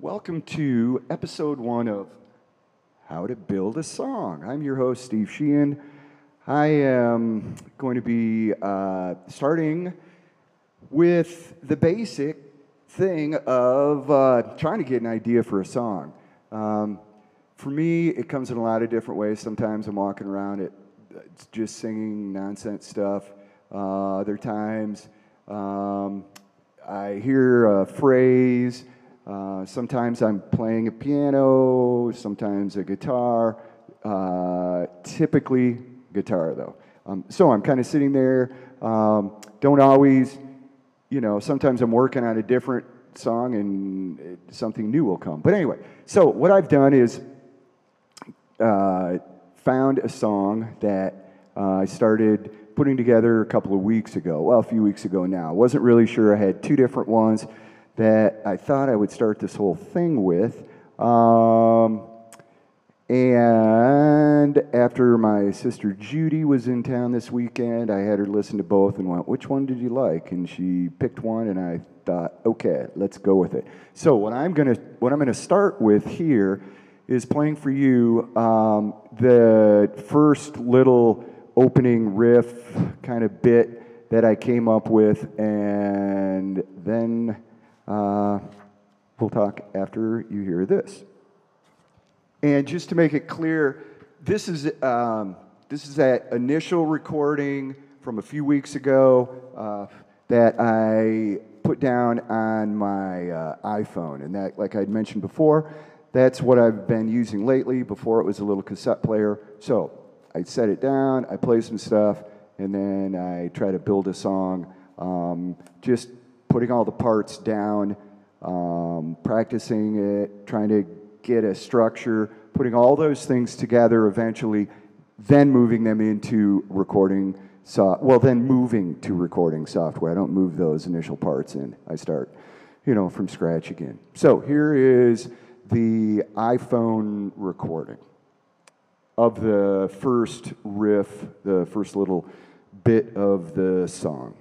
Welcome to episode one of How to Build a Song. I'm your host, Steve Sheehan. I am going to be uh, starting with the basic thing of uh, trying to get an idea for a song. Um, for me, it comes in a lot of different ways. Sometimes I'm walking around, it, it's just singing nonsense stuff. Uh, other times, um, I hear a phrase. Uh, sometimes I'm playing a piano, sometimes a guitar. Uh, typically, guitar though. Um, so I'm kind of sitting there. Um, don't always, you know, sometimes I'm working on a different song and it, something new will come. But anyway, so what I've done is uh, found a song that uh, I started putting together a couple of weeks ago. Well, a few weeks ago now. Wasn't really sure. I had two different ones that I thought I would start this whole thing with. Um, and after my sister Judy was in town this weekend, I had her listen to both and went, Which one did you like? And she picked one, and I thought, Okay, let's go with it. So, what I'm going to what I'm going to start with here is playing for you um, the first little opening riff kind of bit that I came up with, and then uh, we'll talk after you hear this. And just to make it clear, this is, um, this is that initial recording from a few weeks ago uh, that I put down on my uh, iPhone. And that, like I'd mentioned before, that's what I've been using lately. Before it was a little cassette player. So I set it down, I play some stuff, and then I try to build a song. Um, just putting all the parts down, um, practicing it, trying to get a structure, putting all those things together eventually, then moving them into recording. So, well, then moving to recording software. I don't move those initial parts in. I start, you know, from scratch again. So here is the iPhone recording of the first riff, the first little bit of the song.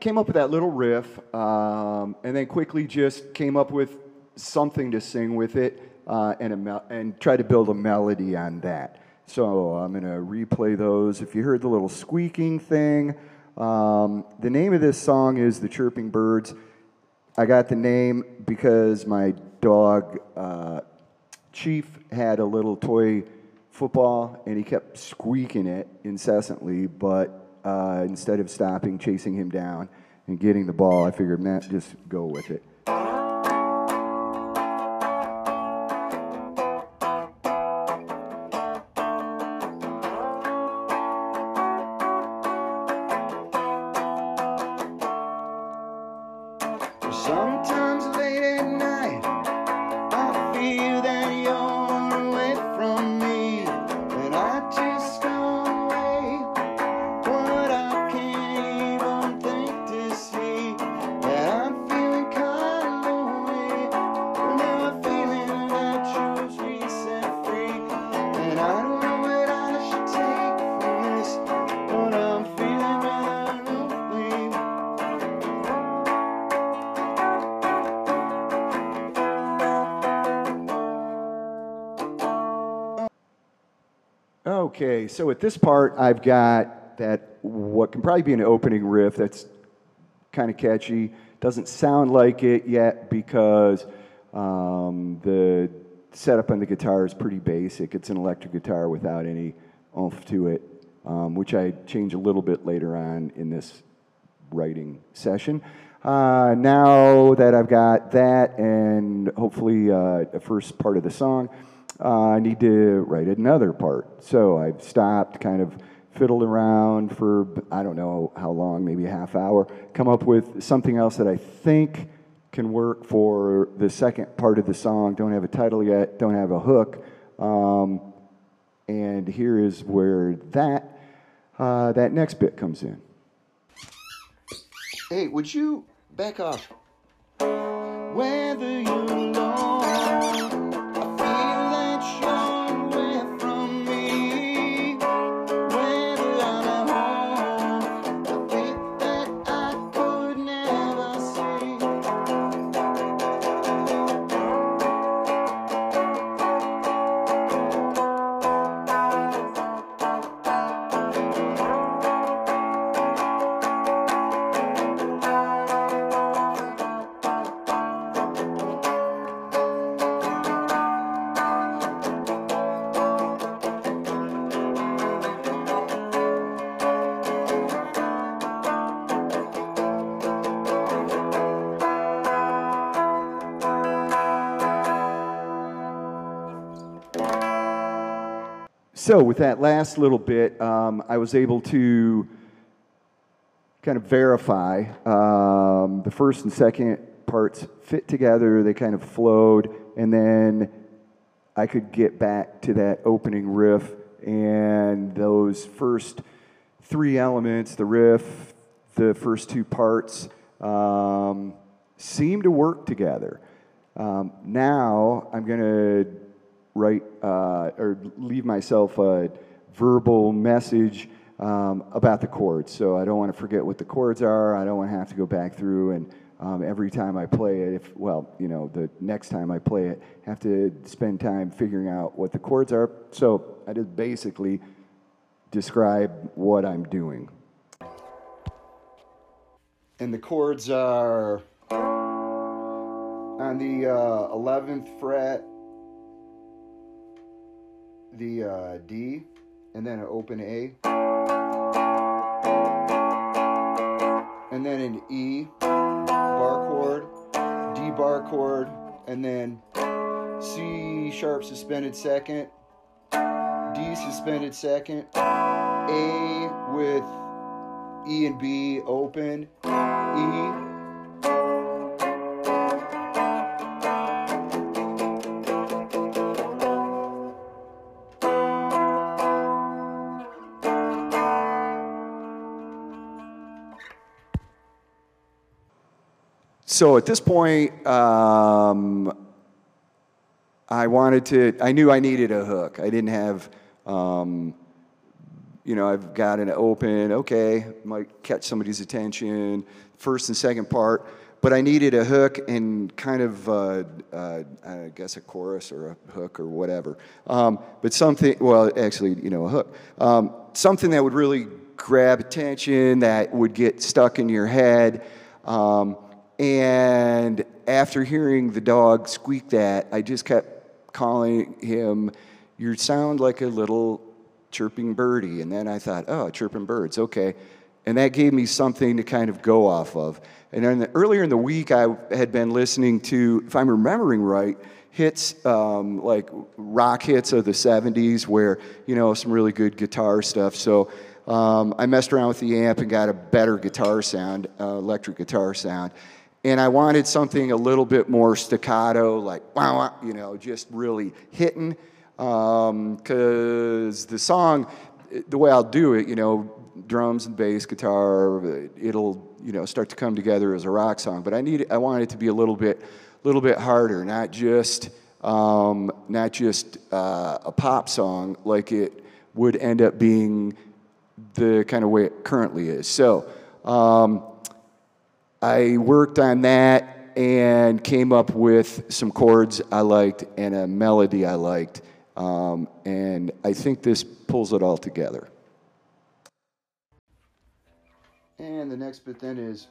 Came up with that little riff, um, and then quickly just came up with something to sing with it, uh, and me- and try to build a melody on that. So I'm going to replay those. If you heard the little squeaking thing, um, the name of this song is "The Chirping Birds." I got the name because my dog uh, Chief had a little toy football, and he kept squeaking it incessantly, but uh, instead of stopping, chasing him down, and getting the ball, I figured, man, just go with it. Sometimes Okay, so at this part, I've got that what can probably be an opening riff that's kind of catchy. Doesn't sound like it yet because um, the setup on the guitar is pretty basic. It's an electric guitar without any oomph to it, um, which I change a little bit later on in this writing session. Uh, now that I've got that and hopefully uh, the first part of the song, uh, I need to write another part. So I've stopped, kind of fiddled around for I don't know how long, maybe a half hour, come up with something else that I think can work for the second part of the song. Don't have a title yet, don't have a hook. Um, and here is where that, uh, that next bit comes in. Hey, would you back off. So, with that last little bit, um, I was able to kind of verify um, the first and second parts fit together, they kind of flowed, and then I could get back to that opening riff and those first three elements the riff, the first two parts um, seem to work together. Um, now I'm going to write uh, or leave myself a verbal message um, about the chords. So I don't want to forget what the chords are. I don't want to have to go back through and um, every time I play it, if well, you know, the next time I play it, have to spend time figuring out what the chords are. So I just basically describe what I'm doing. And the chords are on the uh, 11th fret, the uh, D, and then an open A, and then an E bar chord, D bar chord, and then C sharp suspended second, D suspended second, A with E and B open, E. So at this point, um, I wanted to, I knew I needed a hook. I didn't have, um, you know, I've got an open, okay, might catch somebody's attention, first and second part, but I needed a hook and kind of, uh, uh, I guess, a chorus or a hook or whatever. Um, but something, well, actually, you know, a hook. Um, something that would really grab attention, that would get stuck in your head. Um, and after hearing the dog squeak that, I just kept calling him, You sound like a little chirping birdie. And then I thought, Oh, chirping birds, okay. And that gave me something to kind of go off of. And then the, earlier in the week, I had been listening to, if I'm remembering right, hits um, like rock hits of the 70s where, you know, some really good guitar stuff. So um, I messed around with the amp and got a better guitar sound, uh, electric guitar sound. And I wanted something a little bit more staccato, like wow, you know, just really hitting. Because um, the song, the way I'll do it, you know, drums and bass, guitar, it'll you know start to come together as a rock song. But I need, I want it to be a little bit, little bit harder, not just, um, not just uh, a pop song like it would end up being the kind of way it currently is. So. Um, I worked on that and came up with some chords I liked and a melody I liked. Um, and I think this pulls it all together. And the next bit then is.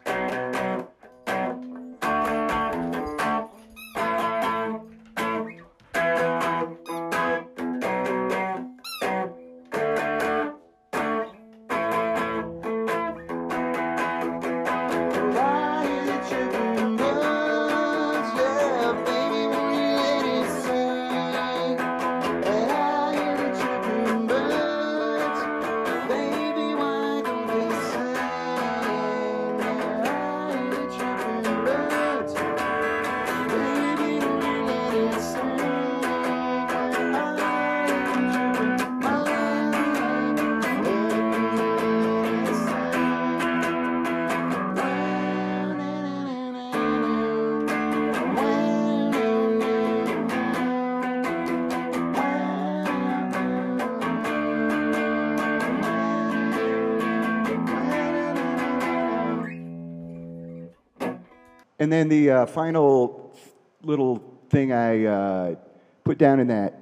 And then the uh, final little thing I uh, put down in that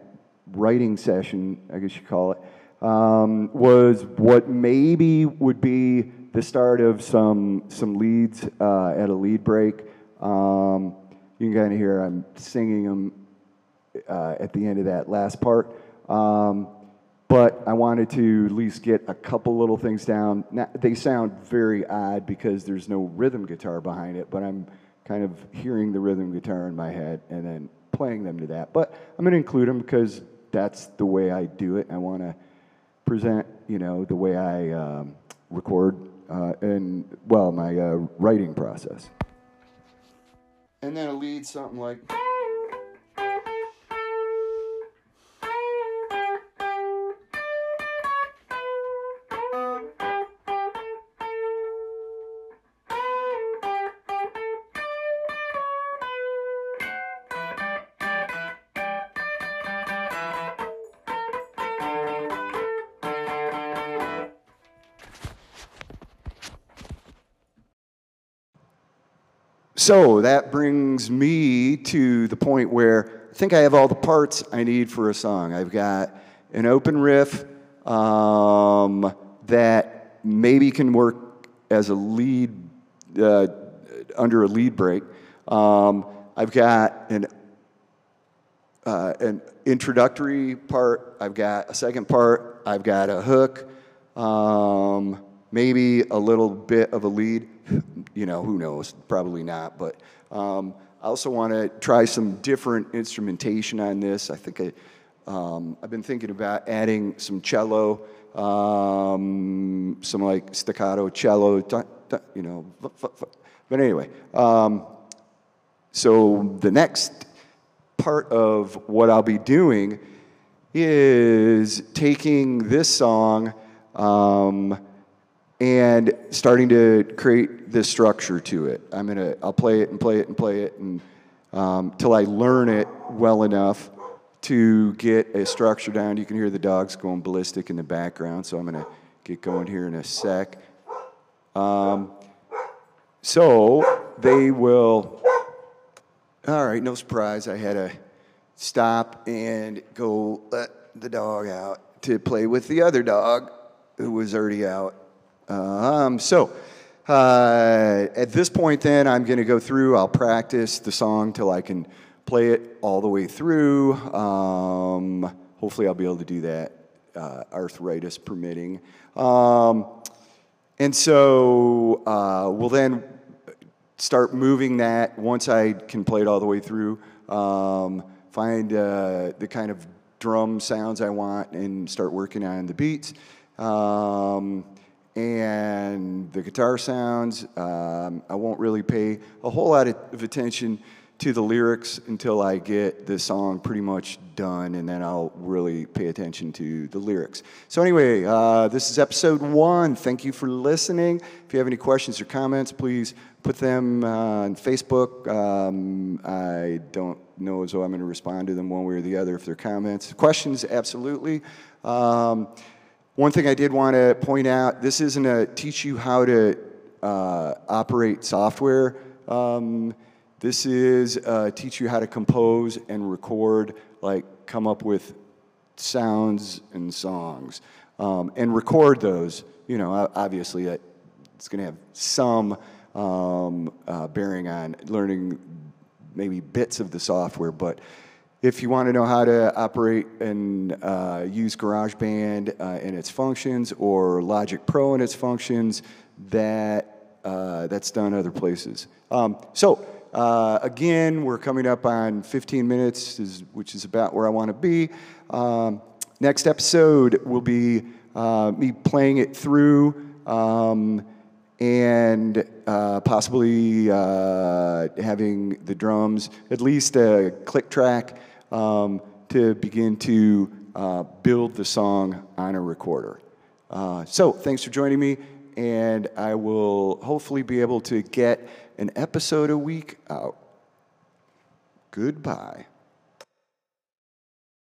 writing session, I guess you call it, um, was what maybe would be the start of some some leads uh, at a lead break. Um, you can kind of hear I'm singing them uh, at the end of that last part. Um, but I wanted to at least get a couple little things down. Now, they sound very odd because there's no rhythm guitar behind it, but I'm kind of hearing the rhythm guitar in my head and then playing them to that. But I'm going to include them because that's the way I do it. I want to present, you know, the way I um, record uh, and, well, my uh, writing process. And then lead something like. So that brings me to the point where I think I have all the parts I need for a song. I've got an open riff um, that maybe can work as a lead uh, under a lead break. Um, I've got an uh, an introductory part. I've got a second part. I've got a hook. Um, maybe a little bit of a lead. You know, who knows? Probably not. But um, I also want to try some different instrumentation on this. I think I, um, I've been thinking about adding some cello, um, some like staccato cello, you know. But anyway, um, so the next part of what I'll be doing is taking this song um, and starting to create this structure to it. I'm gonna, I'll play it and play it and play it and um, till I learn it well enough to get a structure down. You can hear the dogs going ballistic in the background, so I'm gonna get going here in a sec. Um, so they will. All right, no surprise. I had to stop and go let the dog out to play with the other dog who was already out um, so uh, at this point, then I'm going to go through. I'll practice the song till I can play it all the way through. Um, hopefully, I'll be able to do that, uh, arthritis permitting. Um, and so uh, we'll then start moving that once I can play it all the way through. Um, find uh, the kind of drum sounds I want and start working on the beats. Um, and the guitar sounds. Um, I won't really pay a whole lot of attention to the lyrics until I get the song pretty much done, and then I'll really pay attention to the lyrics. So, anyway, uh, this is episode one. Thank you for listening. If you have any questions or comments, please put them uh, on Facebook. Um, I don't know as though I'm going to respond to them one way or the other if they're comments. Questions, absolutely. Um, one thing I did want to point out, this isn't to teach you how to uh, operate software. Um, this is uh, teach you how to compose and record, like come up with sounds and songs, um, and record those. You know, obviously it's going to have some um, uh, bearing on learning maybe bits of the software, but if you want to know how to operate and uh, use GarageBand uh, and its functions or Logic Pro and its functions, that, uh, that's done other places. Um, so uh, again, we're coming up on 15 minutes, is, which is about where I want to be. Um, next episode will be uh, me playing it through um, and uh, possibly having the drums, at least a click track um, to begin to uh, build the song on a recorder. Uh, so thanks for joining me, and I will hopefully be able to get an episode a week out. Goodbye.